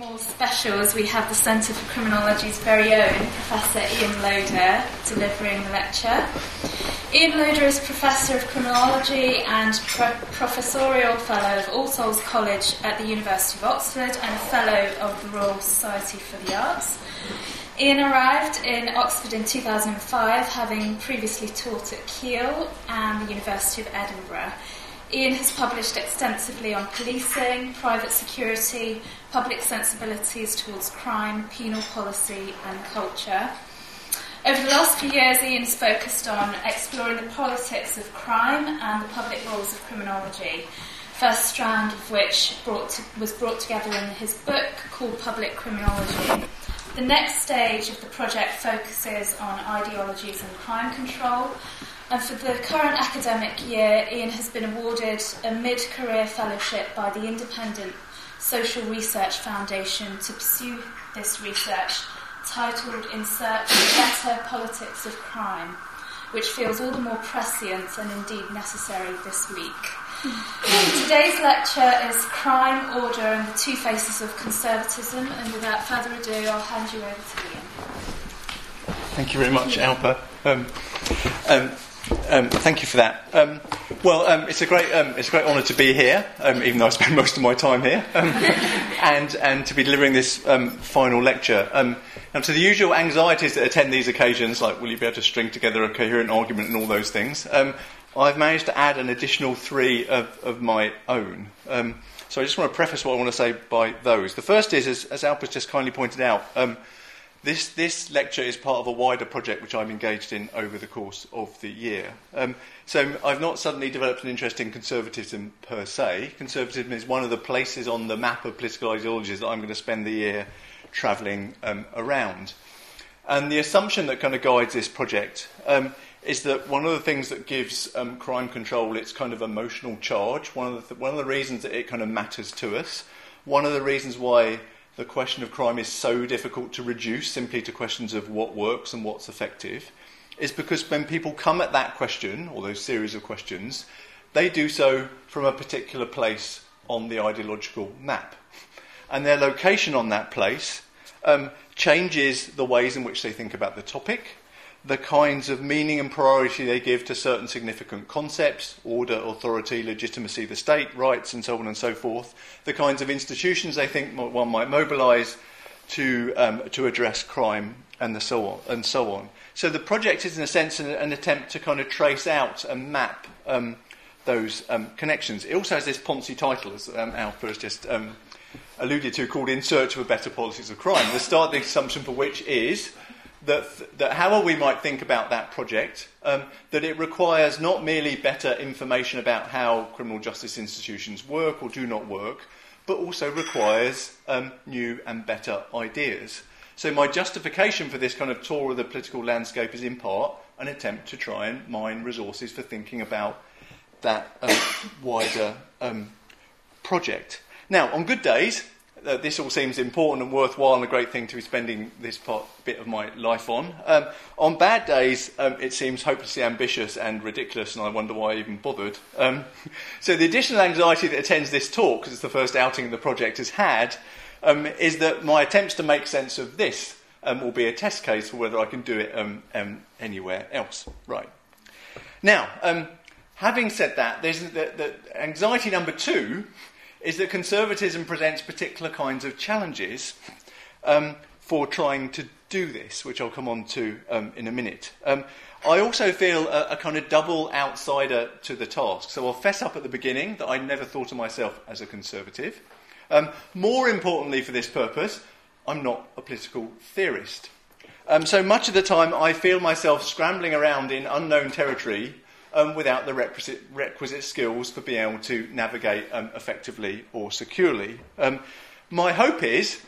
more special as we have the Centre for Criminology's very own Professor Ian Loader delivering the lecture. Ian Loader is Professor of Criminology and Pro- Professorial Fellow of All Souls College at the University of Oxford and a Fellow of the Royal Society for the Arts. Ian arrived in Oxford in 2005, having previously taught at Keele and the University of Edinburgh. Ian has published extensively on policing, private security, public sensibilities towards crime, penal policy, and culture. Over the last few years, Ian's focused on exploring the politics of crime and the public roles of criminology, first strand of which brought to, was brought together in his book called Public Criminology. The next stage of the project focuses on ideologies and crime control, and for the current academic year, Ian has been awarded a mid career fellowship by the Independent Social Research Foundation to pursue this research, titled In Search of Better Politics of Crime, which feels all the more prescient and indeed necessary this week. Today's lecture is Crime, Order and the Two Faces of Conservatism, and without further ado, I'll hand you over to Ian. Thank you very much, Alpa. Um, um, um, thank you for that. Um, well, um, it's a great um, it's a great honour to be here, um, even though I spend most of my time here, um, and and to be delivering this final lecture. now, to the usual anxieties that attend these occasions, like will you be able to string together a coherent argument and all those things, I've managed to add an additional three of, of my own. so I just want to preface what I want to say by those. The first is, as, as Alpa's just kindly pointed out. This, this lecture is part of a wider project which I'm engaged in over the course of the year. Um, so I've not suddenly developed an interest in conservatism per se. Conservatism is one of the places on the map of political ideologies that I'm going to spend the year travelling um, around. And the assumption that kind of guides this project um, is that one of the things that gives um, crime control its kind of emotional charge, one of, the th- one of the reasons that it kind of matters to us, one of the reasons why the question of crime is so difficult to reduce simply to questions of what works and what's effective is because when people come at that question, or those series of questions, they do so from a particular place on the ideological map. And their location on that place um, changes the ways in which they think about the topic, the kinds of meaning and priority they give to certain significant concepts order, authority, legitimacy, the state, rights, and so on and so forth, the kinds of institutions they think one might mobilize to, um, to address crime, and, the so on, and so on. So the project is, in a sense, an, an attempt to kind of trace out and map um, those um, connections. It also has this Ponzi title, as um, Alpa has just um, alluded to, called In Search of a Better Politics of Crime. The starting assumption for which is that, that however we might think about that project, um, that it requires not merely better information about how criminal justice institutions work or do not work, but also requires um, new and better ideas. So, my justification for this kind of tour of the political landscape is in part an attempt to try and mine resources for thinking about that um, wider um, project. Now, on good days, uh, this all seems important and worthwhile and a great thing to be spending this part, bit of my life on. Um, on bad days, um, it seems hopelessly ambitious and ridiculous, and I wonder why I even bothered. Um, so, the additional anxiety that attends this talk, because it's the first outing the project has had, um, is that my attempts to make sense of this um, will be a test case for whether I can do it um, anywhere else. Right. Now, having said that, there's the, the anxiety number two is that conservatism presents particular kinds of challenges um, for trying to do this, which I'll come on to um, in a minute. Um, I also feel a, a, kind of double outsider to the task. So I'll fess up at the beginning that I never thought of myself as a conservative. Um, more importantly, for this purpose, I'm not a political theorist. Um, so much of the time, I feel myself scrambling around in unknown territory um, without the requisite, requisite, skills for being able to navigate um, effectively or securely. Um, my hope is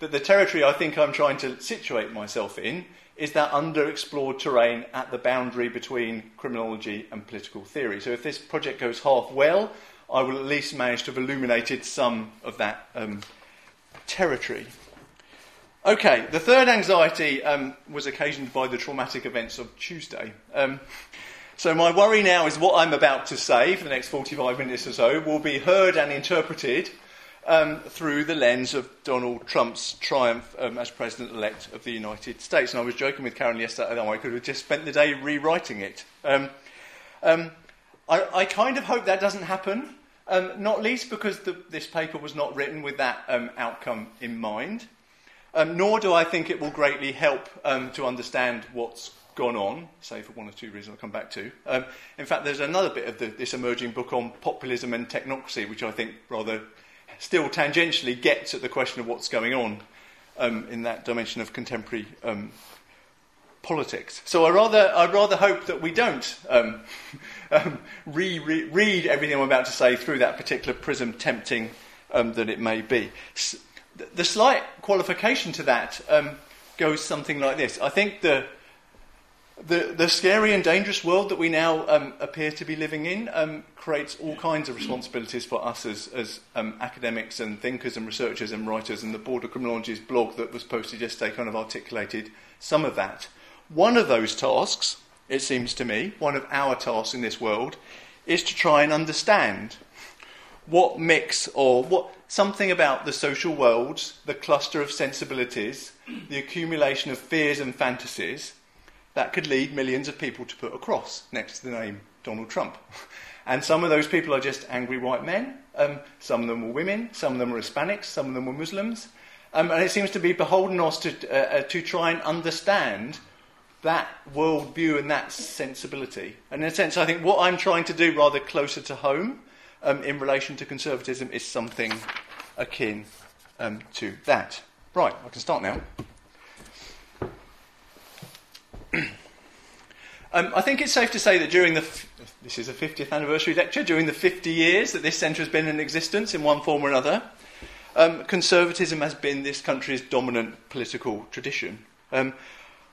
that the territory I think I'm trying to situate myself in is that underexplored terrain at the boundary between criminology and political theory. So if this project goes half well, I will at least manage to have illuminated some of that um, territory. Okay, the third anxiety um, was occasioned by the traumatic events of Tuesday. So, my worry now is what I'm about to say for the next 45 minutes or so will be heard and interpreted um, through the lens of Donald Trump's triumph um, as President elect of the United States. And I was joking with Karen yesterday that I could have just spent the day rewriting it. Um, um I, I, kind of hope that doesn't happen, um, not least because the, this paper was not written with that um, outcome in mind. nor do I think it will greatly help to understand what's gone on, say for one or two reasons I'll come back to. Um, in fact, there's another bit of the, this emerging book on populism and technocracy, which I think rather still tangentially gets at the question of what's going on um, in that dimension of contemporary um, politics. So I rather, I rather hope that we don't um, um, re- re- read everything I'm about to say through that particular prism, tempting um, that it may be. S- the slight qualification to that goes something like this. I think the the, the scary and dangerous world that we now um, appear to be living in um, creates all kinds of responsibilities for us as, as um, academics and thinkers and researchers and writers. And the Board of blog that was posted yesterday kind of articulated some of that. One of those tasks, it seems to me, one of our tasks in this world, is to try and understand what mix or what something about the social worlds, the cluster of sensibilities, the accumulation of fears and fantasies that could lead millions of people to put a cross next to the name Donald Trump. And some of those people are just angry white men. Um, some of them were women. Some of them were Hispanics. Some of them were Muslims. Um, and it seems to be beholden us to, uh, uh, to try and understand that worldview and that sensibility. And in a sense, I think what I'm trying to do rather closer to home um, in relation to conservatism is something akin um, to that. Right, I can start now. um, I think it's safe to say that during the f- this is a 50th anniversary lecture during the 50 years that this centre has been in existence in one form or another. Um, conservatism has been this country's dominant political tradition. Um,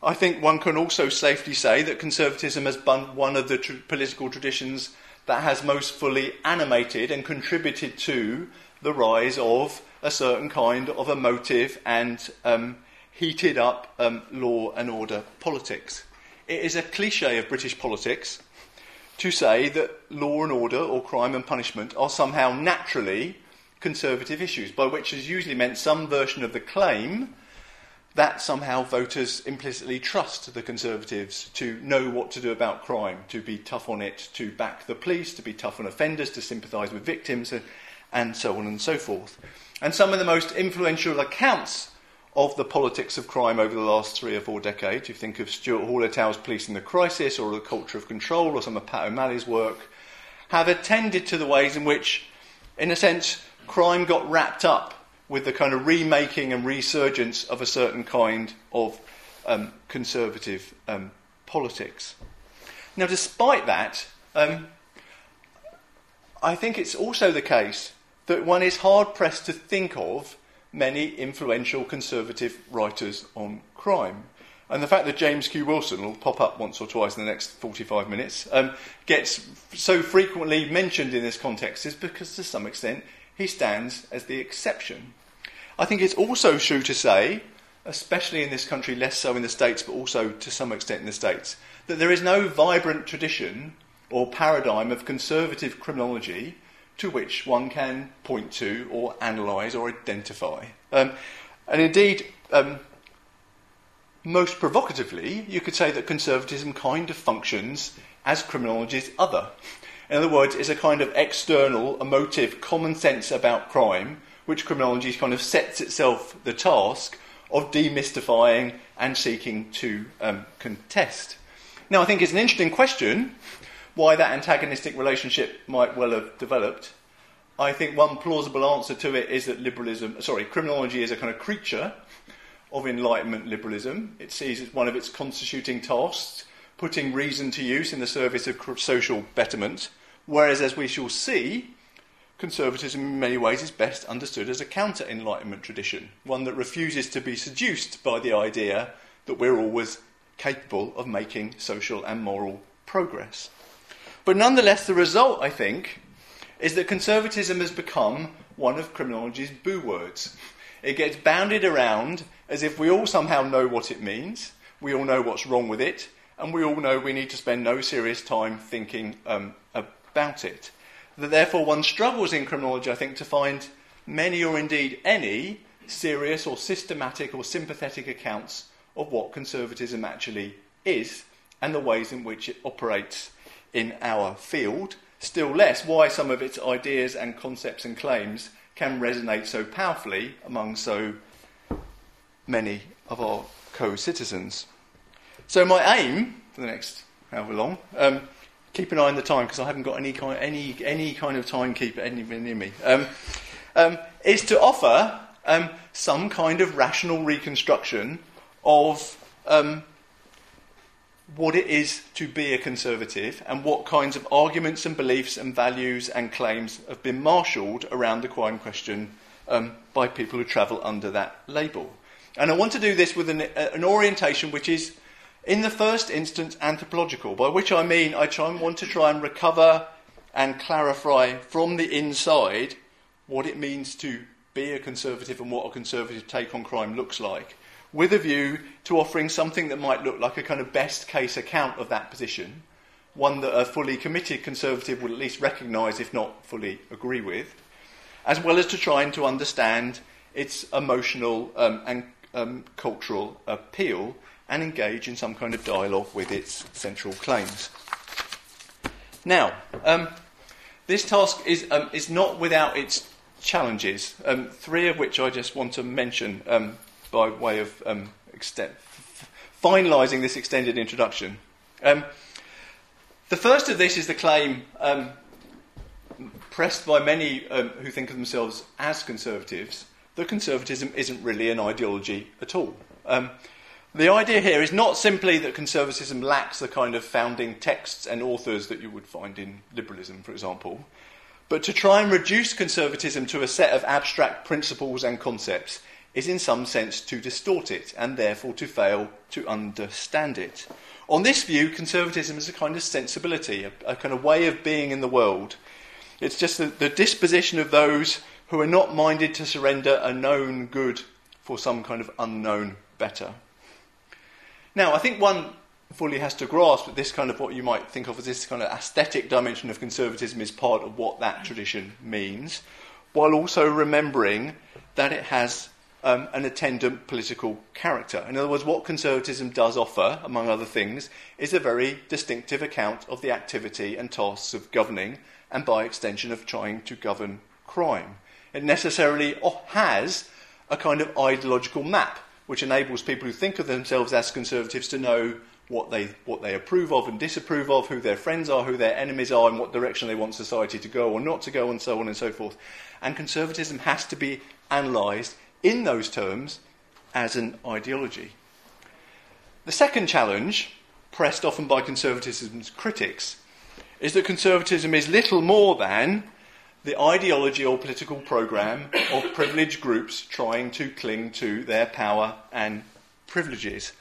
I think one can also safely say that conservatism has been one of the tr- political traditions that has most fully animated and contributed to the rise of a certain kind of emotive and um, heated up um, law and order politics. It is a cliche of British politics to say that law and order or crime and punishment are somehow naturally conservative issues, by which is usually meant some version of the claim that somehow voters implicitly trust the Conservatives to know what to do about crime, to be tough on it, to back the police, to be tough on offenders, to sympathise with victims, and so on and so forth. And some of the most influential accounts of the politics of crime over the last three or four decades. You think of Stuart Hall et al.'s Policing the Crisis or The Culture of Control or some of Pat O'Malley's work, have attended to the ways in which, in a sense, crime got wrapped up with the kind of remaking and resurgence of a certain kind of um, conservative um, politics. Now, despite that, um, I think it's also the case that one is hard pressed to think of many influential conservative writers on crime. And the fact that James Q. Wilson will pop up once or twice in the next 45 minutes um, gets so frequently mentioned in this context is because, to some extent, he stands as the exception. I think it's also true to say, especially in this country, less so in the States, but also to some extent in the States, that there is no vibrant tradition or paradigm of conservative criminology to which one can point to or analyse or identify. Um, and indeed, um, most provocatively, you could say that conservatism kind of functions as criminology's other. In other words, it's a kind of external, emotive, common sense about crime, which criminology kind of sets itself the task of demystifying and seeking to um, contest. Now, I think it's an interesting question why that antagonistic relationship might well have developed. I think one plausible answer to it is that liberalism, sorry, criminology is a kind of creature of Enlightenment liberalism. It sees as one of its constituting tasks putting reason to use in the service of social betterment, whereas, as we shall see, conservatism in many ways is best understood as a counter Enlightenment tradition, one that refuses to be seduced by the idea that we're always capable of making social and moral progress. But nonetheless, the result, I think, is that conservatism has become one of criminology's boo words. It gets bounded around as if we all somehow know what it means, we all know what's wrong with it, and we all know we need to spend no serious time thinking um, about it. That therefore one struggles in criminology, I think, to find many or indeed any serious or systematic or sympathetic accounts of what conservatism actually is and the ways in which it operates in our field, still less why some of its ideas and concepts and claims can resonate so powerfully among so many of our co citizens. So, my aim for the next however long, um, keep an eye on the time because I haven't got any kind, any, any kind of timekeeper anywhere near me, um, um, is to offer um, some kind of rational reconstruction of um, what it is to be a conservative and what kinds of arguments and beliefs and values and claims have been marshalled around the crime question um, by people who travel under that label. And I want to do this with an, uh, an orientation which is, in the first instance, anthropological, by which I mean I try and want to try and recover and clarify from the inside what it means to be a conservative and what a conservative take on crime looks like with a view to offering something that might look like a kind of best case account of that position, one that a fully committed Conservative would at least recognise, if not fully agree with, as well as to trying to understand its emotional um, and um, cultural appeal and engage in some kind of dialogue with its central claims. Now, um, this task is, um, is not without its challenges, um, three of which I just want to mention um, by way of um, extent, finalising this extended introduction. Um, the first of this is the claim um, pressed by many um, who think of themselves as conservatives that conservatism isn't really an ideology at all. Um, the idea here is not simply that conservatism lacks the kind of founding texts and authors that you would find in liberalism, for example, but to try and reduce conservatism to a set of abstract principles and concepts is in some sense to distort it and therefore to fail to understand it. On this view, conservatism is a kind of sensibility, a, a kind of way of being in the world. It's just the, the disposition of those who are not minded to surrender a known good for some kind of unknown better. Now, I think one fully has to grasp that this kind of what you might think of as this kind of aesthetic dimension of conservatism is part of what that tradition means, while also remembering that it has um, an attendant political character. In other words, what conservatism does offer, among other things, is a very distinctive account of the activity and tasks of governing, and by extension of trying to govern crime. It necessarily has a kind of ideological map, which enables people who think of themselves as conservatives to know what they, what they approve of and disapprove of, who their friends are, who their enemies are, and what direction they want society to go or not to go, and so on and so forth. And conservatism has to be analysed in those terms as an ideology. The second challenge, pressed often by conservatism's critics, is that conservatism is little more than the ideology or political program of privileged groups trying to cling to their power and privileges.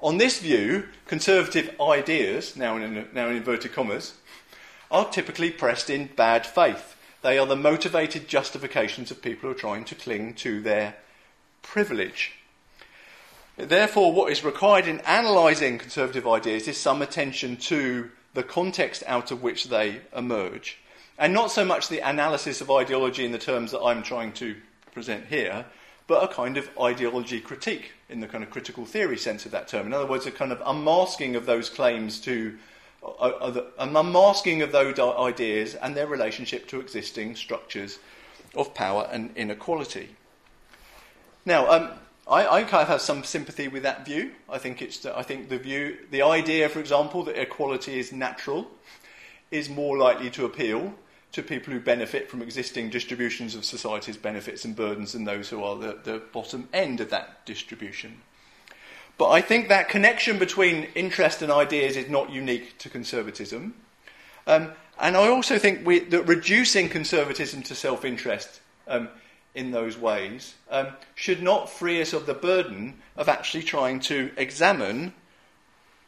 On this view, conservative ideas, now in, now in inverted commas, are typically pressed in bad faith. They are the motivated justifications of people who are trying to cling to their privilege. Therefore, what is required in analysing conservative ideas is some attention to the context out of which they emerge. And not so much the analysis of ideology in the terms that I'm trying to present here, but a kind of ideology critique in the kind of critical theory sense of that term. In other words, a kind of unmasking of those claims to, uh, uh, an unmasking of those ideas and their relationship to existing structures of power and inequality. Now, um, I, I, kind of have some sympathy with that view. I think it's the, I think the view, the idea, for example, that equality is natural, is more likely to appeal to people who benefit from existing distributions of society's benefits and burdens than those who are the, the bottom end of that distribution. But I think that connection between interest and ideas is not unique to conservatism. Um, and I also think we, that reducing conservatism to self interest um, in those ways um, should not free us of the burden of actually trying to examine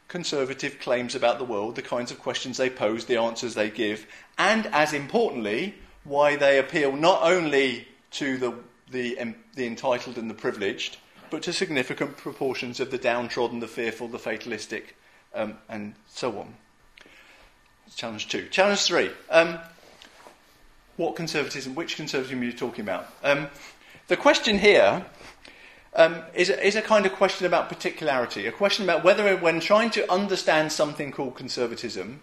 conservative claims about the world, the kinds of questions they pose, the answers they give, and as importantly, why they appeal not only to the, the, um, the entitled and the privileged, but to significant proportions of the downtrodden, the fearful, the fatalistic, um, and so on. Challenge two. Challenge three. Um, what conservatism, which conservatism are you talking about? Um, the question here um, is, a, is a kind of question about particularity, a question about whether, when trying to understand something called conservatism,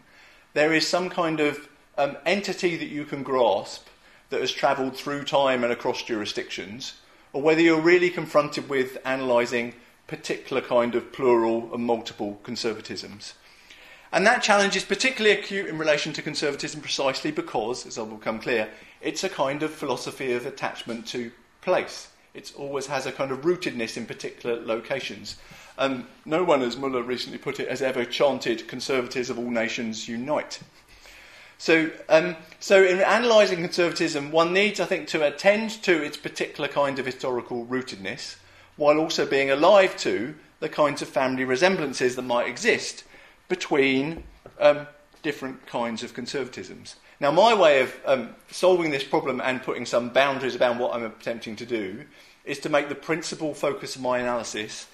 there is some kind of um, entity that you can grasp that has travelled through time and across jurisdictions, or whether you're really confronted with analysing particular kind of plural and multiple conservatisms. And that challenge is particularly acute in relation to conservatism precisely because, as I will become clear, it's a kind of philosophy of attachment to place. It always has a kind of rootedness in particular locations. Um, no one, as Muller recently put it, has ever chanted conservatives of all nations unite. So, um, so in analysing conservatism, one needs, I think, to attend to its particular kind of historical rootedness, while also being alive to the kinds of family resemblances that might exist between um, different kinds of conservatisms. Now, my way of um, solving this problem and putting some boundaries about what I'm attempting to do is to make the principal focus of my analysis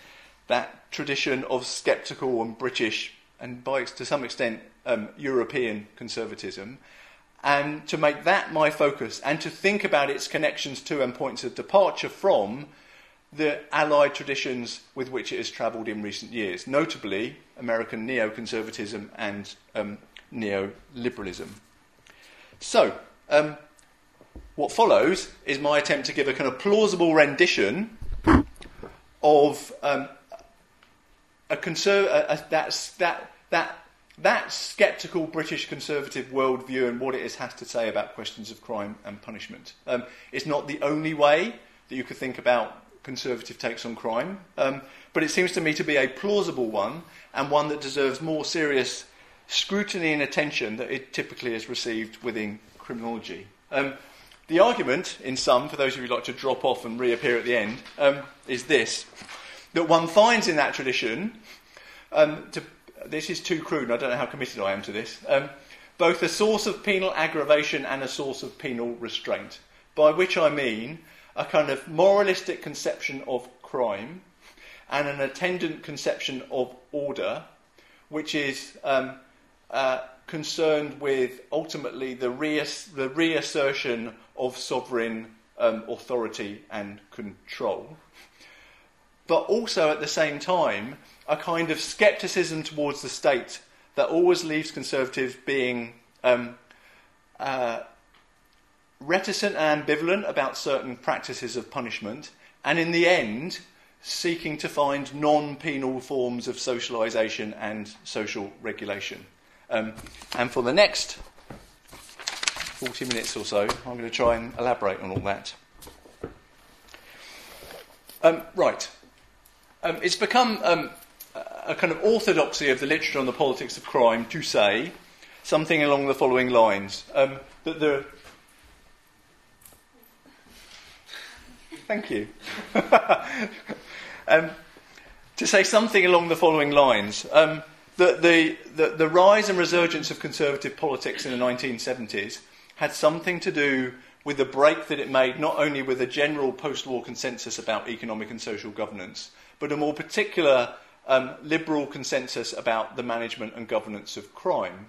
that tradition of sceptical and British, and by, to some extent, um, European conservatism, and to make that my focus and to think about its connections to and points of departure from the allied traditions with which it has travelled in recent years, notably American neoconservatism and um, neoliberalism. So, um, what follows is my attempt to give a kind of plausible rendition of um, a a, a, that, that, that, that sceptical British conservative worldview and what it has to say about questions of crime and punishment. Um, it's not the only way that you could think about conservative takes on crime, um, but it seems to me to be a plausible one and one that deserves more serious scrutiny and attention that it typically is received within criminology. Um, the argument, in sum, for those of you who like to drop off and reappear at the end, um, is this that one finds in that tradition, um, to, this is too crude, and I don't know how committed I am to this, um, both a source of penal aggravation and a source of penal restraint, by which I mean a kind of moralistic conception of crime and an attendant conception of order, which is um, uh, concerned with ultimately the, reass- the reassertion of sovereign um, authority and control. But also at the same time, a kind of scepticism towards the state that always leaves conservatives being um, uh, reticent and ambivalent about certain practices of punishment, and in the end, seeking to find non penal forms of socialisation and social regulation. Um, and for the next 40 minutes or so, I'm going to try and elaborate on all that. Um, right. Um, it's become um, a kind of orthodoxy of the literature on the politics of crime to say something along the following lines um, that the Thank you. um, to say something along the following lines. Um, the, the, the, the, rise and resurgence of conservative politics in the 1970s had something to do with the break that it made not only with a general post war consensus about economic and social governance, but a more particular um, liberal consensus about the management and governance of crime,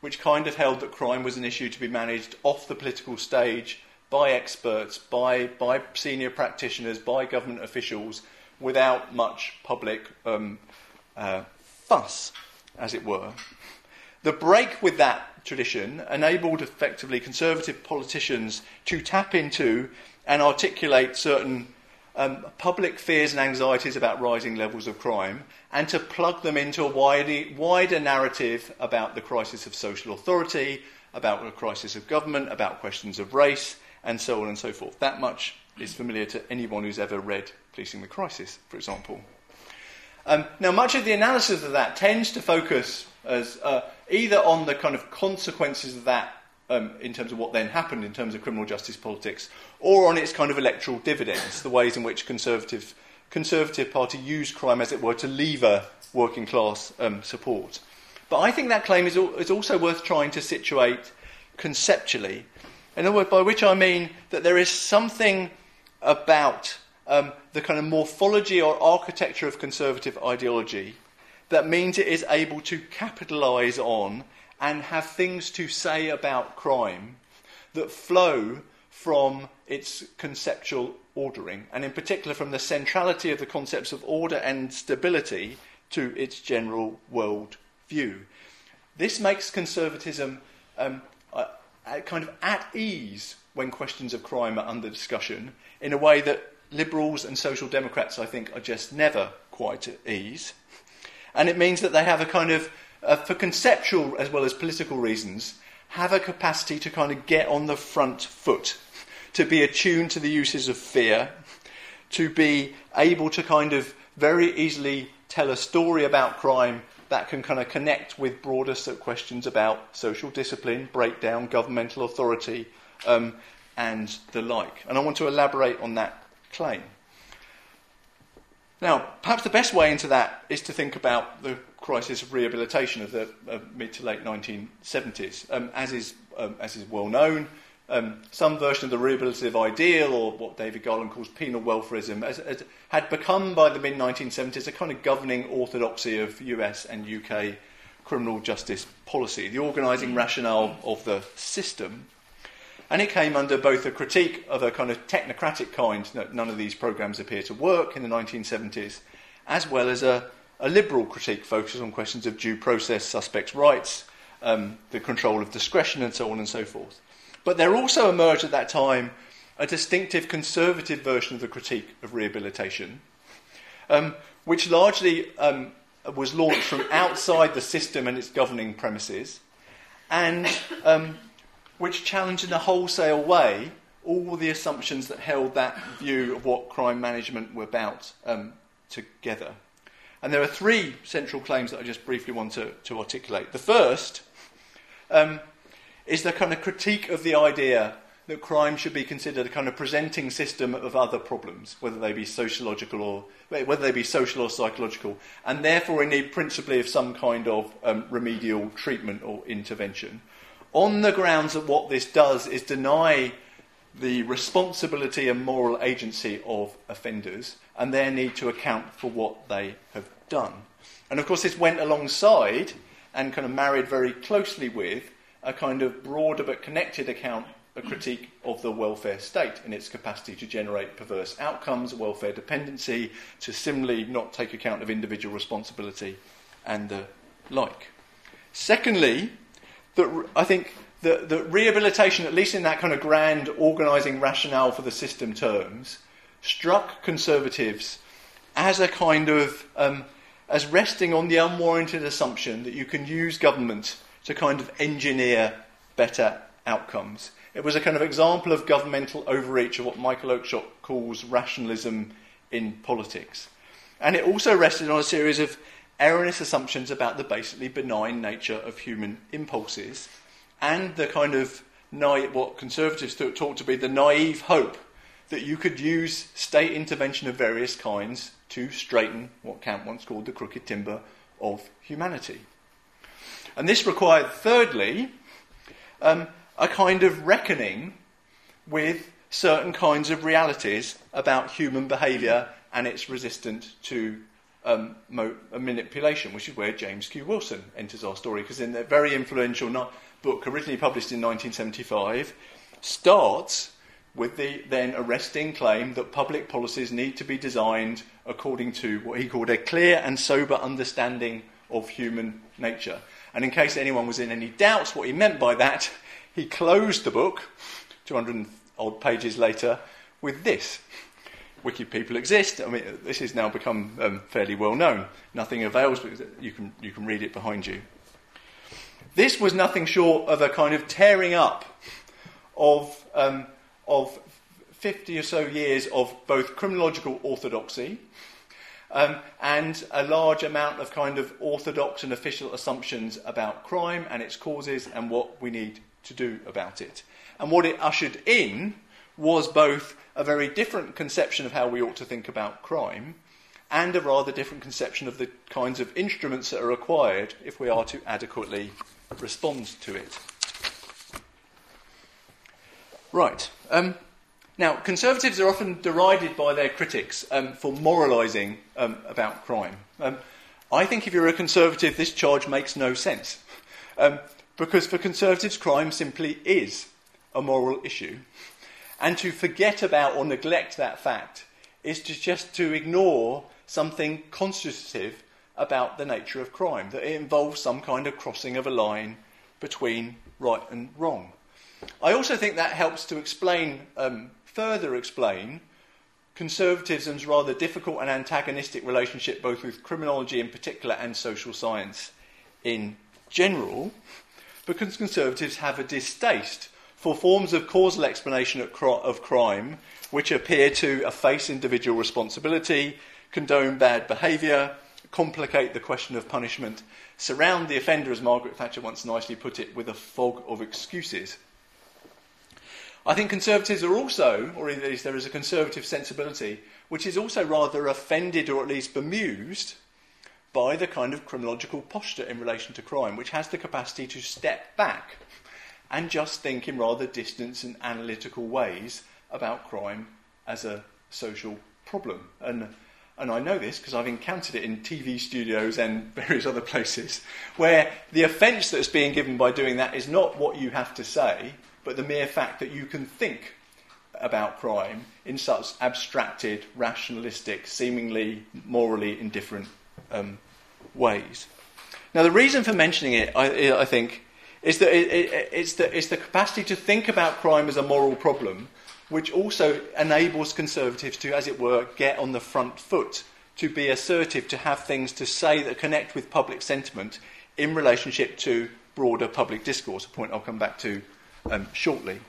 which kind of held that crime was an issue to be managed off the political stage by experts, by, by senior practitioners, by government officials, without much public um, uh, fuss, as it were. The break with that tradition enabled effectively conservative politicians to tap into and articulate certain um, public fears and anxieties about rising levels of crime and to plug them into a wider, wider narrative about the crisis of social authority, about the crisis of government, about questions of race, and so on and so forth. That much is familiar to anyone who's ever read Policing the Crisis, for example. Um, now, much of the analysis of that tends to focus as uh, either on the kind of consequences of that um, in terms of what then happened in terms of criminal justice politics, or on its kind of electoral dividends, the ways in which conservative Conservative Party used crime, as it were, to lever working class um, support. But I think that claim is, is also worth trying to situate conceptually in other words, by which I mean that there is something about um, the kind of morphology or architecture of conservative ideology that means it is able to capitalize on and have things to say about crime that flow from its conceptual ordering, and in particular from the centrality of the concepts of order and stability to its general world view. This makes conservatism um, kind of at ease when questions of crime are under discussion in a way that liberals and social democrats, I think, are just never quite at ease. And it means that they have a kind of, uh, for conceptual as well as political reasons, have a capacity to kind of get on the front foot, to be attuned to the uses of fear, to be able to kind of very easily tell a story about crime that can kind of connect with broader questions about social discipline, breakdown, governmental authority, um, and the like. And I want to elaborate on that claim. Now, perhaps the best way into that is to think about the crisis of rehabilitation of the uh, mid to late 1970s. Um, as, is, um, as is well known, um, some version of the rehabilitative ideal, or what David Garland calls penal welfarism, as, as had become by the mid 1970s a kind of governing orthodoxy of US and UK criminal justice policy, the organising rationale of the system. And it came under both a critique of a kind of technocratic kind, that none of these programs appear to work in the 1970s, as well as a, a liberal critique focused on questions of due process, suspects' rights, um, the control of discretion, and so on and so forth. But there also emerged at that time a distinctive conservative version of the critique of rehabilitation, um, which largely um, was launched from outside the system and its governing premises, and um, which challenged in a wholesale way all the assumptions that held that view of what crime management were about um, together. And there are three central claims that I just briefly want to, to articulate. The first um, is the kind of critique of the idea that crime should be considered a kind of presenting system of other problems, whether they be sociological or whether they be social or psychological, and therefore in need principally of some kind of um, remedial treatment or intervention. On the grounds that what this does is deny the responsibility and moral agency of offenders and their need to account for what they have done. And of course, this went alongside and kind of married very closely with a kind of broader but connected account, a critique of the welfare state and its capacity to generate perverse outcomes, welfare dependency, to similarly not take account of individual responsibility, and the like. Secondly, that I think that, that rehabilitation, at least in that kind of grand organising rationale for the system terms, struck conservatives as a kind of um, as resting on the unwarranted assumption that you can use government to kind of engineer better outcomes. It was a kind of example of governmental overreach of what Michael Oakeshott calls rationalism in politics. And it also rested on a series of erroneous assumptions about the basically benign nature of human impulses and the kind of naive, what conservatives talk to be the naive hope that you could use state intervention of various kinds to straighten what Kant once called the crooked timber of humanity. And this required, thirdly, um, a kind of reckoning with certain kinds of realities about human behaviour and its resistance to um, mo- manipulation, which is where James Q. Wilson enters our story, because in their very influential book, originally published in 1975, starts with the then arresting claim that public policies need to be designed according to what he called a clear and sober understanding of human nature. And in case anyone was in any doubts what he meant by that, he closed the book, 200 odd pages later, with this. Wicked people exist. I mean, this has now become um, fairly well known. Nothing avails, but you can, you can read it behind you. This was nothing short of a kind of tearing up of, um, of 50 or so years of both criminological orthodoxy um, and a large amount of kind of orthodox and official assumptions about crime and its causes and what we need to do about it. And what it ushered in was both a very different conception of how we ought to think about crime and a rather different conception of the kinds of instruments that are required if we are to adequately respond to it. Right. Um, now, conservatives are often derided by their critics um, for moralising um, about crime. Um, I think if you're a conservative, this charge makes no sense. Um, because for conservatives, crime simply is a moral issue. And to forget about or neglect that fact is to just to ignore something constitutive about the nature of crime, that it involves some kind of crossing of a line between right and wrong. I also think that helps to explain, um, further explain, conservatism's rather difficult and antagonistic relationship both with criminology in particular and social science in general, because conservatives have a distaste for forms of causal explanation of crime which appear to efface individual responsibility, condone bad behaviour, complicate the question of punishment, surround the offender, as Margaret Thatcher once nicely put it, with a fog of excuses. I think conservatives are also, or at least there is a conservative sensibility, which is also rather offended or at least bemused by the kind of criminological posture in relation to crime, which has the capacity to step back and just think in rather distant and analytical ways about crime as a social problem. And, and I know this because I've encountered it in TV studios and various other places, where the offence that's being given by doing that is not what you have to say, but the mere fact that you can think about crime in such abstracted, rationalistic, seemingly morally indifferent um, ways. Now, the reason for mentioning it, I, I think, is that it, it, it's, the, it's the capacity to think about crime as a moral problem, which also enables conservatives to, as it were, get on the front foot, to be assertive, to have things to say that connect with public sentiment in relationship to broader public discourse, a point I'll come back to um, shortly.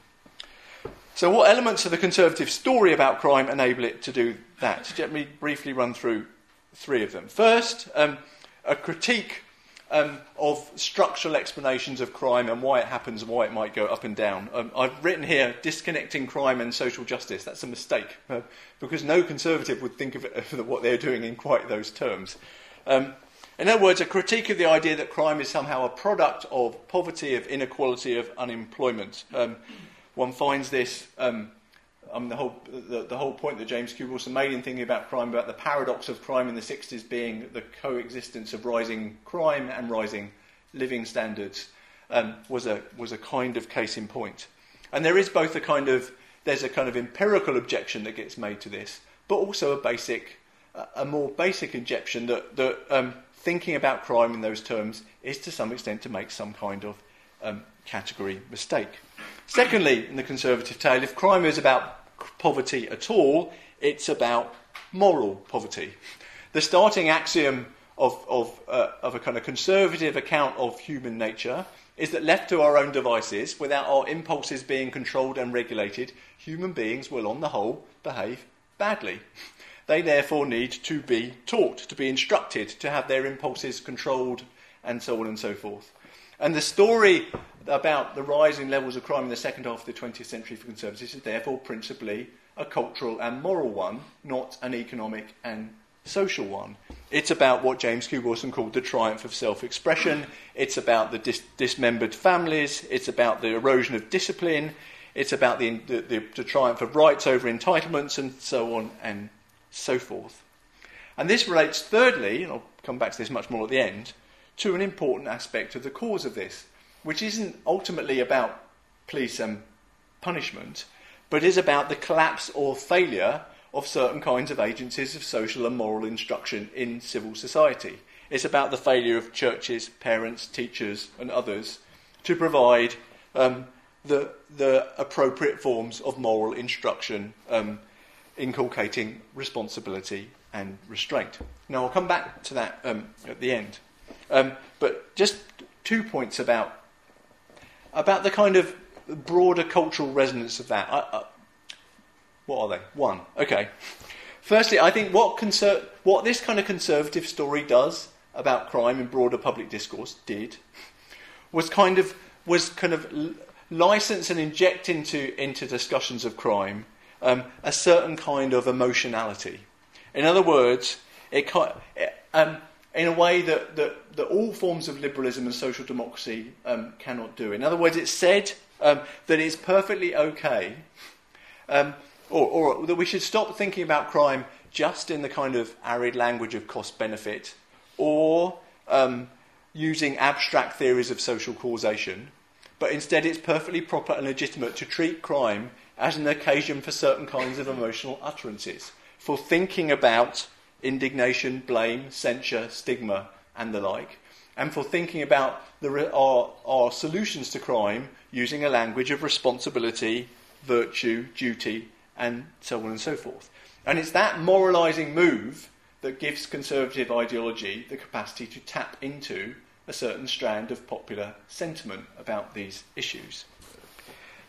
So, what elements of the Conservative story about crime enable it to do that? Let me briefly run through three of them. First, um, a critique um, of structural explanations of crime and why it happens and why it might go up and down. Um, I've written here disconnecting crime and social justice. That's a mistake uh, because no conservative would think of, it, of, what they're doing in quite those terms. Um, in other words, a critique of the idea that crime is somehow a product of poverty, of inequality, of unemployment. Um, one finds this, um, um, the, whole, the, the, whole point that James Q. Wilson made in thinking about crime, about the paradox of crime in the 60s being the coexistence of rising crime and rising living standards, um, was, a, was a kind of case in point. And there is both a kind of, there's a kind of empirical objection that gets made to this, but also a basic, a more basic objection that, that um, thinking about crime in those terms is to some extent to make some kind of um, category mistake. Secondly, in the conservative tale, if crime is about poverty at all, it's about moral poverty. The starting axiom of, of, uh, of a kind of conservative account of human nature is that left to our own devices, without our impulses being controlled and regulated, human beings will, on the whole, behave badly. They therefore need to be taught, to be instructed, to have their impulses controlled, and so on and so forth. And the story about the rising levels of crime in the second half of the 20th century for conservatives is therefore principally a cultural and moral one, not an economic and social one. It's about what James Q. Wilson called the triumph of self expression. It's about the dis- dismembered families. It's about the erosion of discipline. It's about the, the, the, the triumph of rights over entitlements, and so on and so forth. And this relates, thirdly, and I'll come back to this much more at the end, to an important aspect of the cause of this, which isn't ultimately about police and punishment, but is about the collapse or failure of certain kinds of agencies of social and moral instruction in civil society. It's about the failure of churches, parents, teachers, and others to provide um, the, the appropriate forms of moral instruction um, inculcating responsibility and restraint. Now, I'll come back to that um, at the end. Um, but just two points about, about the kind of broader cultural resonance of that. I, I, what are they? One. Okay. Firstly, I think what, conser- what this kind of conservative story does about crime in broader public discourse did was kind of was kind of license and inject into into discussions of crime um, a certain kind of emotionality. In other words, it, um, in a way that, that, that, all forms of liberalism and social democracy um, cannot do. In other words, it's said um, that it's perfectly okay, um, or, or, that we should stop thinking about crime just in the kind of arid language of cost benefit, or um, using abstract theories of social causation, but instead it's perfectly proper and legitimate to treat crime as an occasion for certain kinds of emotional utterances, for thinking about indignation, blame, censure, stigma, and the like, and for thinking about the, our, our solutions to crime using a language of responsibility, virtue, duty, and so on and so forth. And it's that moralising move that gives conservative ideology the capacity to tap into a certain strand of popular sentiment about these issues.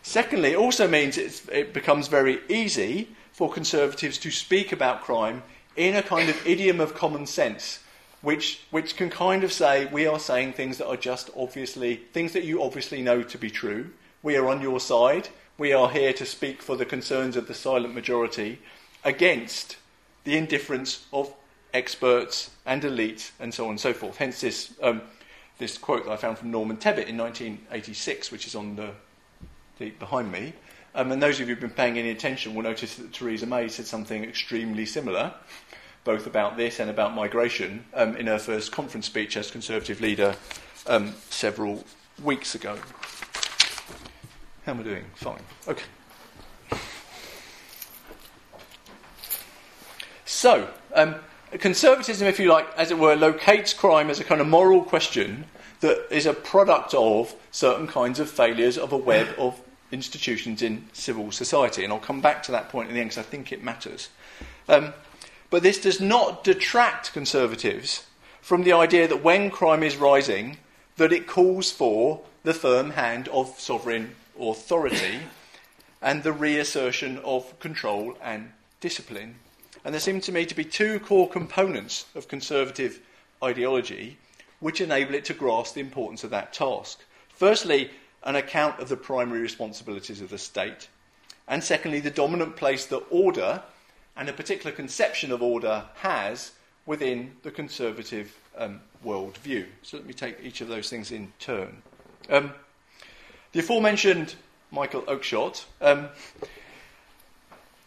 Secondly, it also means it becomes very easy for conservatives to speak about crime in a kind of idiom of common sense, which, which can kind of say, we are saying things that are just obviously, things that you obviously know to be true. We are on your side. We are here to speak for the concerns of the silent majority against the indifference of experts and elites and so on and so forth. Hence this, um, this quote that I found from Norman Tebbit in 1986, which is on the, behind me. Um, and those of you who've been paying any attention will notice that Theresa May said something extremely similar, both about this and about migration, um, in her first conference speech as Conservative leader um, several weeks ago. How am I doing? Fine. Okay. So, um, conservatism, if you like, as it were, locates crime as a kind of moral question that is a product of certain kinds of failures of a web of institutions in civil society. And I'll come back to that point in the end because I think it matters. Um, but this does not detract conservatives from the idea that when crime is rising, that it calls for the firm hand of sovereign authority and the reassertion of control and discipline and there seem to me to be two core components of conservative ideology which enable it to grasp the importance of that task. Firstly, an account of the primary responsibilities of the state. And secondly, the dominant place that order and a particular conception of order has within the conservative um, worldview. So let me take each of those things in turn. Um, the aforementioned Michael Oakeshott um,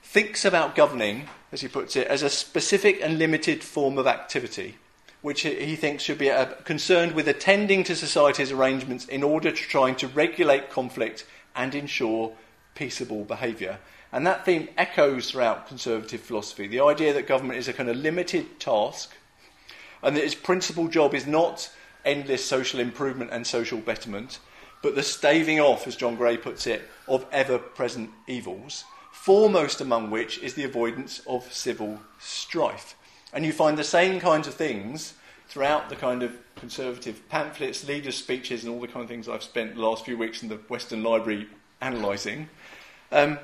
thinks about governing, as he puts it, as a specific and limited form of activity, which he thinks should be uh, concerned with attending to society's arrangements in order to trying to regulate conflict and ensure peaceable behaviour. And that theme echoes throughout conservative philosophy the idea that government is a kind of limited task and that its principal job is not endless social improvement and social betterment, but the staving off, as John Gray puts it, of ever present evils foremost among which is the avoidance of civil strife. And you find the same kinds of things throughout the kind of conservative pamphlets, leaders' speeches, and all the kind of things I've spent the last few weeks in the Weston Library analysing. Um,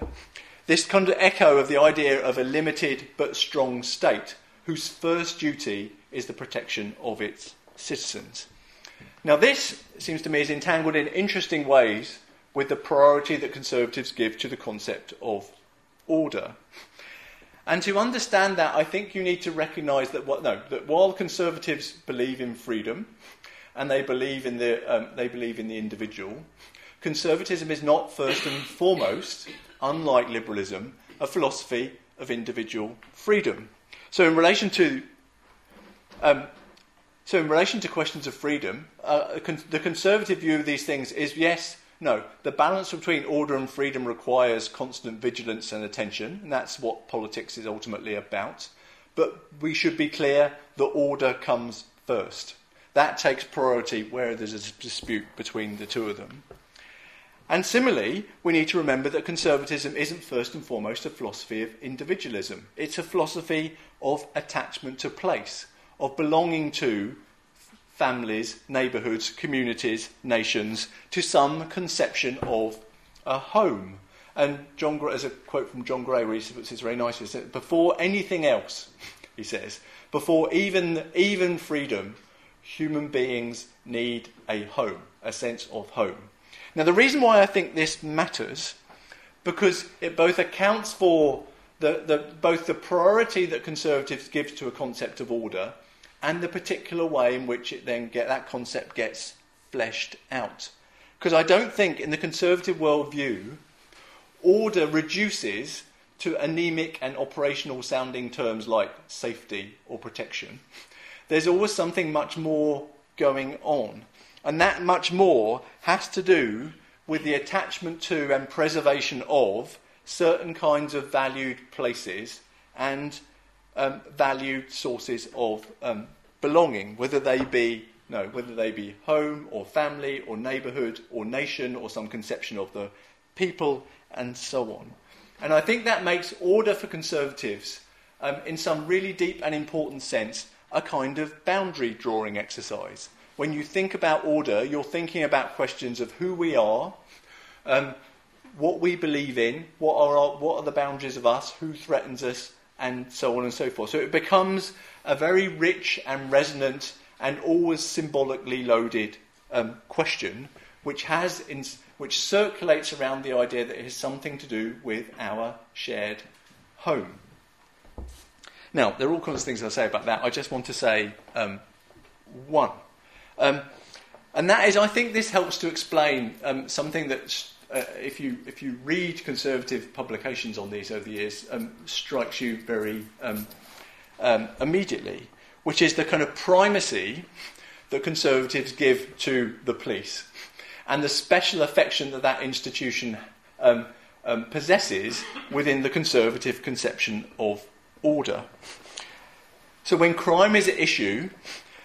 this kind of echo of the idea of a limited but strong state whose first duty is the protection of its citizens. Now, this seems to me is entangled in interesting ways with the priority that conservatives give to the concept of order. And to understand that, I think you need to recognise that, what, no, that while conservatives believe in freedom and they believe in the, um, they believe in the individual, conservatism is not first and foremost, unlike liberalism, a philosophy of individual freedom. So, in relation to um, so, in relation to questions of freedom, uh, con- the conservative view of these things is yes, no, the balance between order and freedom requires constant vigilance and attention, and that's what politics is ultimately about. But we should be clear that order comes first. That takes priority where there's a dispute between the two of them. And similarly, we need to remember that conservatism isn't first and foremost a philosophy of individualism. It's a philosophy of attachment to place, of belonging to families, neighbourhoods, communities, nations to some conception of a home. And John, Gray, as a quote from John Gray, puts this very nicely, says, before anything else, he says, before even, even freedom, human beings need a home, a sense of home. Now, the reason why I think this matters, because it both accounts for the, the, both the priority that conservatives give to a concept of order and the particular way in which it then get that concept gets fleshed out. Because I don't think in the conservative worldview, order reduces to anemic and operational sounding terms like safety or protection. There's always something much more going on. And that much more has to do with the attachment to and preservation of certain kinds of valued places and um, valued sources of um, belonging, whether they be no, whether they be home or family or neighbourhood or nation or some conception of the people and so on. And I think that makes order for conservatives, um, in some really deep and important sense, a kind of boundary drawing exercise. When you think about order, you're thinking about questions of who we are, um, what we believe in, what are, our, what are the boundaries of us, who threatens us, and so on and so forth. So it becomes a very rich and resonant and always symbolically loaded um, question, which has in, which circulates around the idea that it has something to do with our shared home. Now, there are all kinds of things I'll say about that. I just want to say um, one. Um, and that is, I think this helps to explain um, something that, uh, if, you, if you read conservative publications on these over the years, um, strikes you very um, um, immediately, which is the kind of primacy that conservatives give to the police and the special affection that that institution um, possesses within the conservative conception of order. So when crime is at issue,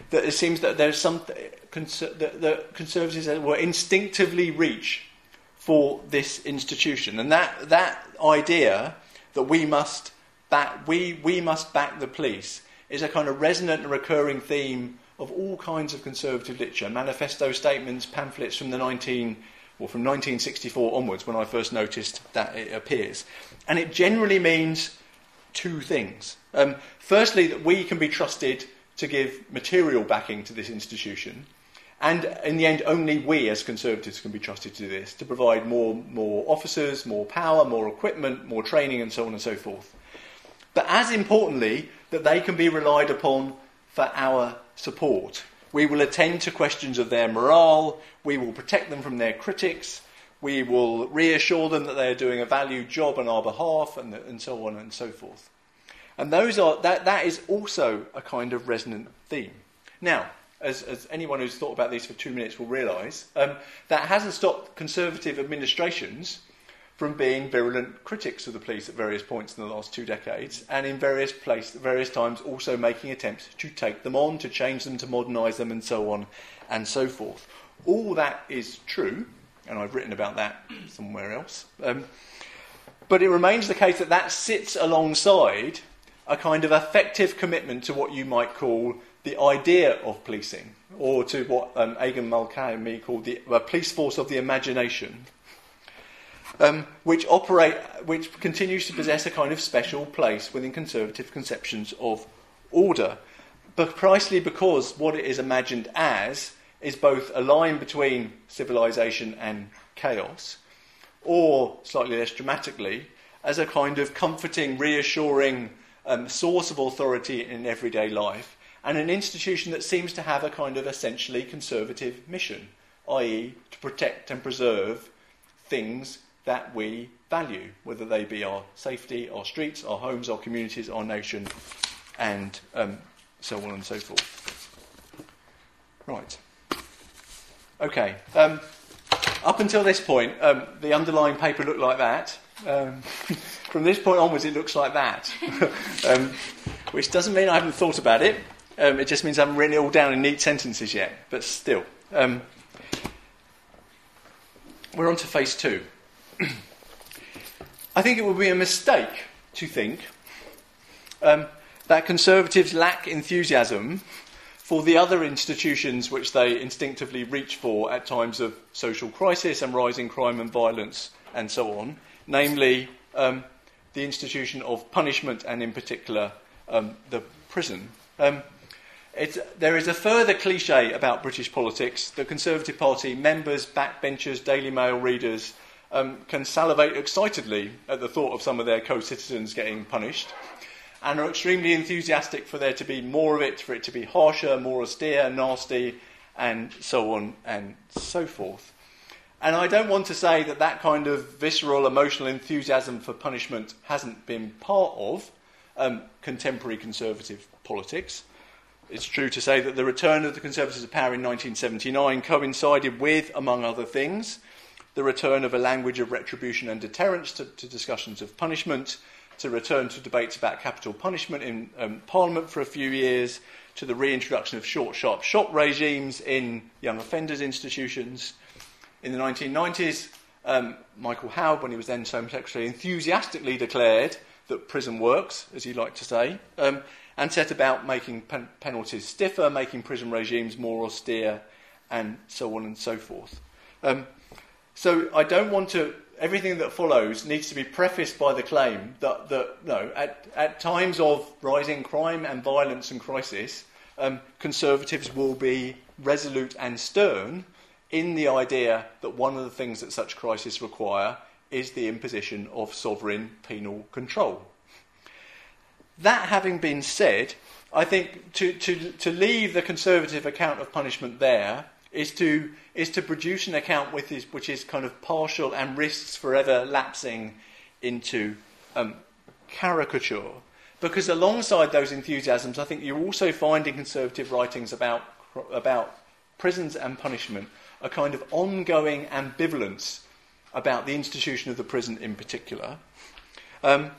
that it seems that there's some that the conservatives will instinctively reach for this institution, and that that idea that we must back we we must back the police is a kind of resonant and recurring theme of all kinds of conservative literature, manifesto statements, pamphlets from the 19 or from 1964 onwards, when I first noticed that it appears, and it generally means two things. Um, firstly, that we can be trusted to give material backing to this institution. And in the end, only we as Conservatives can be trusted to do this, to provide more, more officers, more power, more equipment, more training, and so on and so forth. But as importantly, that they can be relied upon for our support. We will attend to questions of their morale, we will protect them from their critics, we will reassure them that they are doing a valued job on our behalf, and, and so on and so forth. And those are, that, that is also a kind of resonant theme. Now, as, as anyone who's thought about these for two minutes will realise, um, that hasn't stopped conservative administrations from being virulent critics of the police at various points in the last two decades, and in various places, various times also making attempts to take them on, to change them, to modernise them, and so on and so forth. All that is true, and I've written about that somewhere else. Um, but it remains the case that that sits alongside a kind of effective commitment to what you might call the idea of policing, or to what um, Aogán Mulcahy called the uh, police force of the imagination, um, which operate, which continues to possess a kind of special place within conservative conceptions of order, but precisely because what it is imagined as is both a line between civilization and chaos, or slightly less dramatically, as a kind of comforting, reassuring um, source of authority in everyday life, and an institution that seems to have a kind of essentially conservative mission, i.e., to protect and preserve things that we value, whether they be our safety, our streets, our homes, our communities, our nation, and um, so on and so forth. Right. Okay. Um, up until this point, um, the underlying paper looked like that. Um, from this point onwards, it looks like that, um, which doesn't mean I haven't thought about it. Um, it just means I haven't written it all down in neat sentences yet. But still, um, we're on to phase two. I think it would be a mistake to think um, that conservatives lack enthusiasm for the other institutions which they instinctively reach for at times of social crisis and rising crime and violence and so on, namely um, the institution of punishment and, in particular, um, the prison. Um, there is a further cliche about British politics. The Conservative Party members, backbenchers, Daily Mail readers um, can salivate excitedly at the thought of some of their co citizens getting punished and are extremely enthusiastic for there to be more of it, for it to be harsher, more austere, nasty, and so on and so forth. And I don't want to say that that kind of visceral emotional enthusiasm for punishment hasn't been part of um, contemporary conservative politics. It's true to say that the return of the Conservatives to power in 1979 coincided with, among other things, the return of a language of retribution and deterrence to, to discussions of punishment, to return to debates about capital punishment in um, Parliament for a few years, to the reintroduction of short, sharp shock regimes in young offenders institutions. In the 1990s, um, Michael Howard, when he was then Home Secretary, enthusiastically declared that prison works, as he liked to say, um, and set about making pen- penalties stiffer, making prison regimes more austere, and so on and so forth. Um, so I don't want to. Everything that follows needs to be prefaced by the claim that, that no, at, at times of rising crime and violence and crisis, um, conservatives will be resolute and stern in the idea that one of the things that such crises require is the imposition of sovereign penal control. That having been said, I think to, to, to leave the conservative account of punishment there is to, is to produce an account with this, which is kind of partial and risks forever lapsing into um, caricature. Because alongside those enthusiasms, I think you're also finding conservative writings about, about prisons and punishment a kind of ongoing ambivalence about the institution of the prison in particular, um,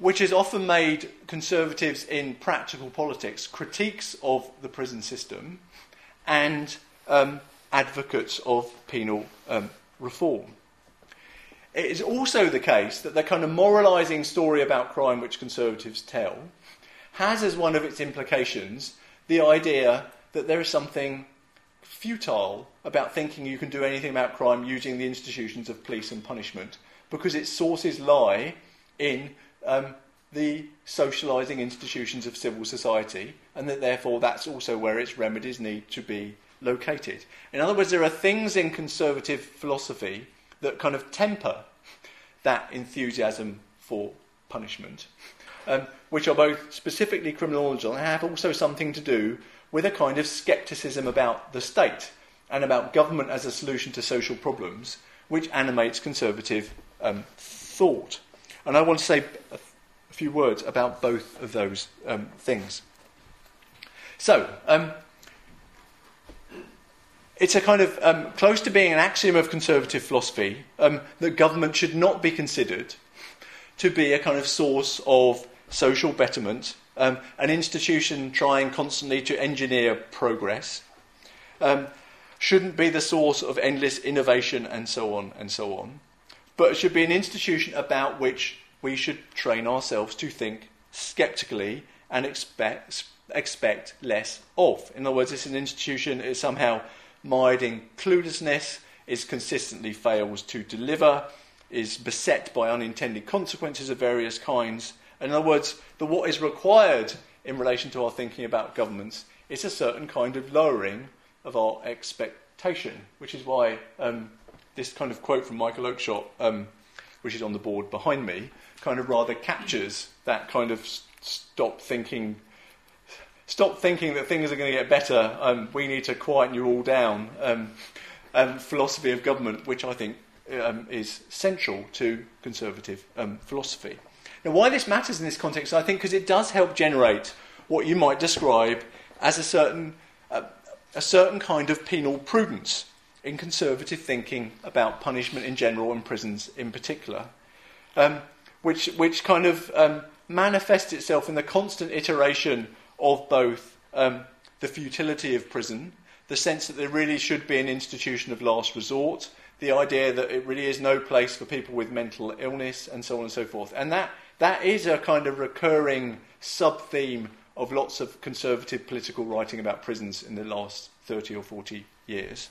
which has often made conservatives in practical politics critiques of the prison system and um, advocates of penal um, reform. It is also the case that the kind of moralising story about crime which conservatives tell has as one of its implications the idea that there is something futile about thinking you can do anything about crime using the institutions of police and punishment because its sources lie in um, the socialising institutions of civil society, and that therefore that's also where its remedies need to be located. In other words, there are things in conservative philosophy that kind of temper that enthusiasm for punishment, um, which are both specifically criminological and have also something to do with a kind of scepticism about the state and about government as a solution to social problems, which animates conservative um, thought. And I want to say a, few words about both of those um, things. So, um, it's a kind of um, close to being an axiom of conservative philosophy um, that government should not be considered to be a kind of source of social betterment um, an institution trying constantly to engineer progress, um, shouldn't be the source of endless innovation and so on and so on, but it should be an institution about which we should train ourselves to think skeptically and expect, expect less of. In other words, it's an institution that is somehow mired in cluelessness, is consistently fails to deliver, is beset by unintended consequences of various kinds, in other words, the what is required in relation to our thinking about governments is a certain kind of lowering of our expectation, which is why um, this kind of quote from Michael Oakeshott, um, which is on the board behind me, kind of rather captures that kind of stop thinking. Stop thinking that things are going to get better. Um, we need to quieten you all down. Um, um, philosophy of government, which I think um, is central to conservative philosophy. Now, why this matters in this context, I think, because it does help generate what you might describe as a certain, uh, a certain kind of penal prudence in conservative thinking about punishment in general and prisons in particular, um, which, which kind of um, manifests itself in the constant iteration of both um, the futility of prison, the sense that there really should be an institution of last resort, the idea that it really is no place for people with mental illness, and so on and so forth. And that that is a kind of recurring sub theme of lots of conservative political writing about prisons in the last 30 or 40 years,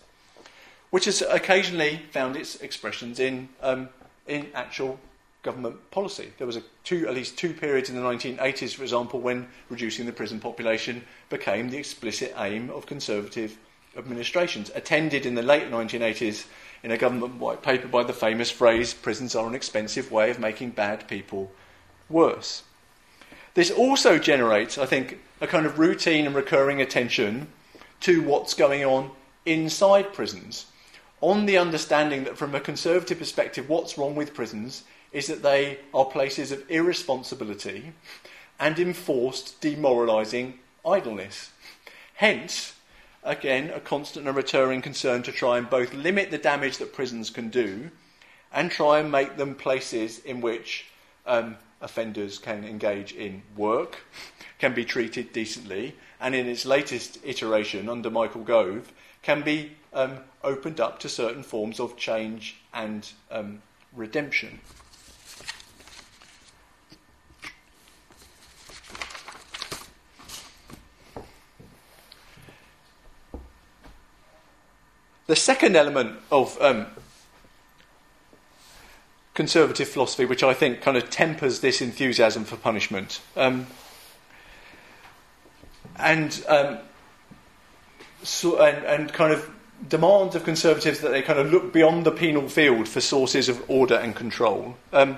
which has occasionally found its expressions in, um, in actual government policy. There was a two, at least two periods in the 1980s, for example, when reducing the prison population became the explicit aim of conservative administrations, attended in the late 1980s in a government white paper by the famous phrase, prisons are an expensive way of making bad people worse. This also generates, I think, a kind of routine and recurring attention to what's going on inside prisons, on the understanding that from a conservative perspective, what's wrong with prisons is that they are places of irresponsibility and enforced demoralising idleness. Hence, again, a constant and recurring concern to try and both limit the damage that prisons can do and try and make them places in which um, offenders can engage in work, can be treated decently, and in its latest iteration under Michael Gove, can be um, opened up to certain forms of change and um, redemption. The second element of um, conservative philosophy, which I think kind of tempers this enthusiasm for punishment, um, and, um, so, and and kind of demands of conservatives that they kind of look beyond the penal field for sources of order and control. Um,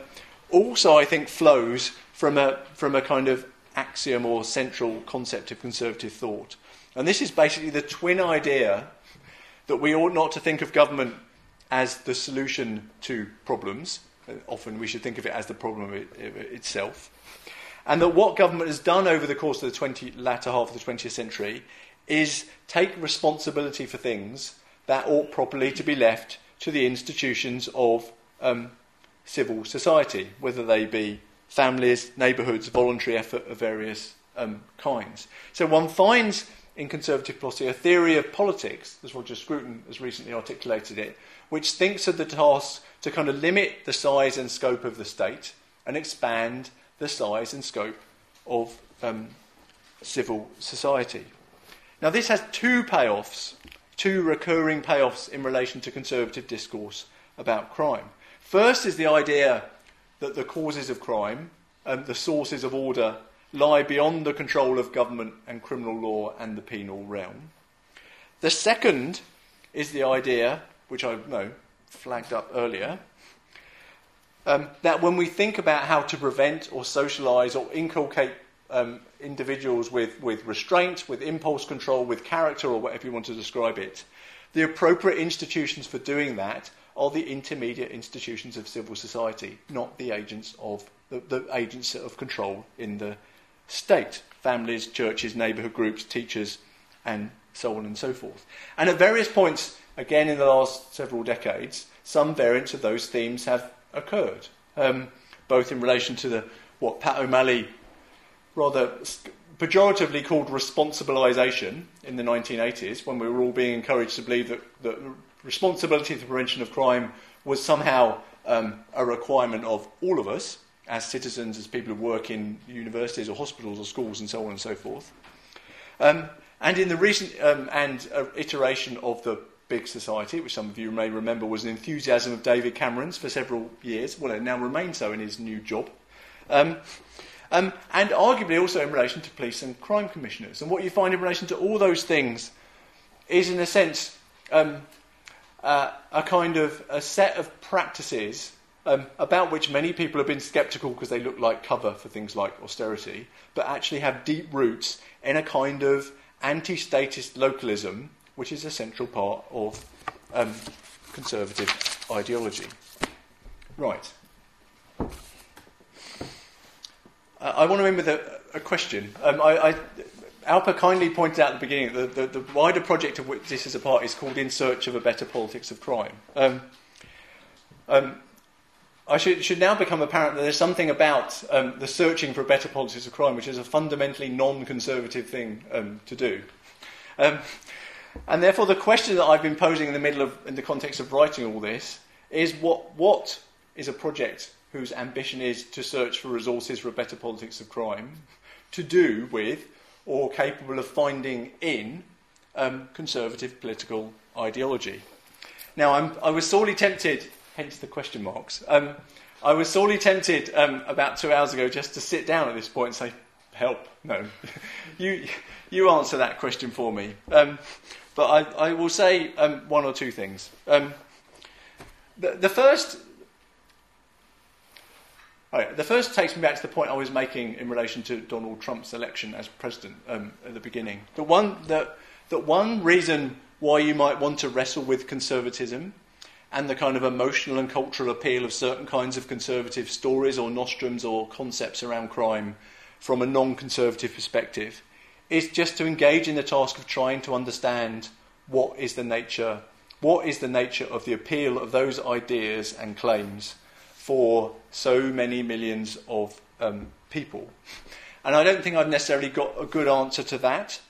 also, I think flows from a from a kind of axiom or central concept of conservative thought, and this is basically the twin idea that we ought not to think of government as the solution to problems. Often we should think of it as the problem itself. And that what government has done over the course of the 20, latter half of the 20th century is take responsibility for things that ought properly to be left to the institutions of um, civil society, whether they be families, neighbourhoods, voluntary effort of various um, kinds. So one finds in conservative philosophy a theory of politics, as Roger Scruton has recently articulated it, which thinks of the task to kind of limit the size and scope of the state and expand the size and scope of um, civil society. Now, this has two payoffs, two recurring payoffs in relation to conservative discourse about crime. First is the idea that the causes of crime and the sources of order lie beyond the control of government and criminal law and the penal realm. The second is the idea, which I know flagged up earlier, um, that when we think about how to prevent or socialise or inculcate um, individuals with, with restraint, with impulse control, with character, or whatever you want to describe it, the appropriate institutions for doing that are the intermediate institutions of civil society, not the agents of the, the agents of control in the state families, churches, neighbourhood groups, teachers, and so on and so forth. And at various points, again in the last several decades, some variants of those themes have occurred, um, both in relation to the, what Pat O'Malley rather pejoratively called responsibilisation in the 1980s, when we were all being encouraged to believe that, that responsibility for prevention of crime was somehow um, a requirement of all of us, as citizens, as people who work in universities or hospitals or schools and so on and so forth. Um, and in the recent um, and uh, iteration of the big society, which some of you may remember was an enthusiasm of David Cameron's for several years, well, it now remains so in his new job. Um, um, and arguably also in relation to police and crime commissioners. And what you find in relation to all those things is, in a sense, um, uh, a kind of a set of practices um, about which many people have been sceptical because they look like cover for things like austerity, but actually have deep roots in a kind of anti statist localism, which is a central part of um, conservative ideology. Right. Uh, I want to end with a, a question. Um, I, I, Alper kindly pointed out at the beginning that the, the, wider project of which this is a part is called In Search of a Better Politics of Crime. Um, um, I should, should now become apparent that there's something about um, the searching for a better politics of crime, which is a fundamentally non conservative thing um, to do. Um, and therefore, the question that I've been posing in the middle of, in the context of writing all this, is what, what is a project whose ambition is to search for resources for a better politics of crime to do with or capable of finding in um, conservative political ideology? Now, I'm, I was sorely tempted hence the question marks. Um, I was sorely tempted um, about two hours ago just to sit down at this point and say, help. No. you, you answer that question for me. Um, but I, I, will say um, one or two things. Um, the, the, first. Right, the first takes me back to the point I was making in relation to Donald Trump's election as president um, at the beginning. The one that, that one reason why you might want to wrestle with conservatism and the kind of emotional and cultural appeal of certain kinds of conservative stories or nostrums or concepts around crime from a non conservative perspective is just to engage in the task of trying to understand what is the nature, what is the nature of the appeal of those ideas and claims for so many millions of um, people. And I don't think I've necessarily got a good answer to that,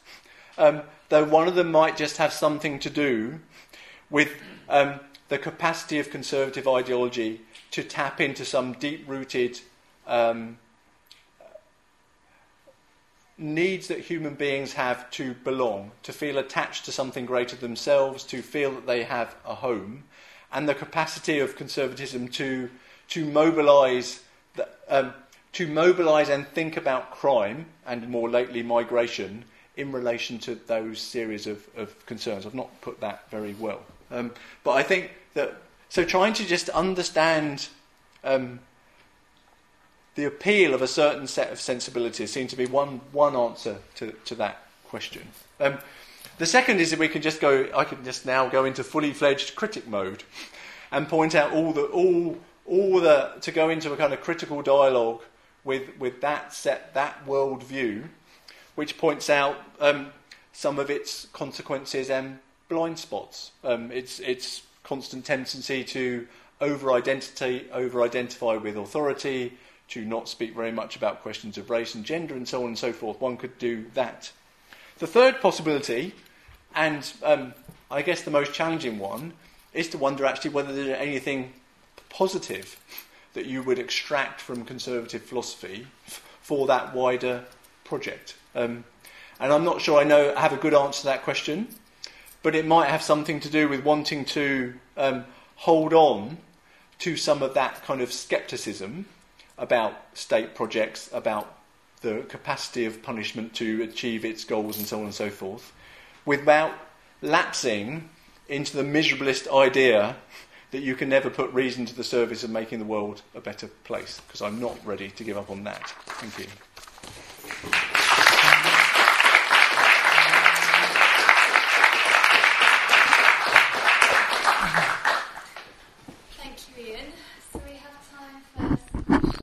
um, though one of them might just have something to do with um, the capacity of conservative ideology to tap into some deep rooted um, needs that human beings have to belong, to feel attached to something greater than themselves, to feel that they have a home, and the capacity of conservatism to to mobilise um, to mobilise and think about crime and more lately migration in relation to those series of, of concerns. I've not put that very well, um, but I think that so trying to just understand. Um, the appeal of a certain set of sensibilities seems to be one, one answer to, to that question. Um, the second is that we can just go, I can just now go into fully fledged critic mode and point out all the, all, all the, to go into a kind of critical dialogue with, with that set, that worldview, which points out um, some of its consequences and blind spots. Um, its, its constant tendency to over identity, over identify with authority, to not speak very much about questions of race and gender and so on and so forth. One could do that. The third possibility, and um, I guess the most challenging one, is to wonder actually whether there's anything positive that you would extract from conservative philosophy for that wider project. Um, and I'm not sure I know I have a good answer to that question, but it might have something to do with wanting to um, hold on to some of that kind of skepticism about state projects, about the capacity of punishment to achieve its goals, and so on and so forth, without lapsing into the miserabilist idea that you can never put reason to the service of making the world a better place, because I'm not ready to give up on that. Thank you.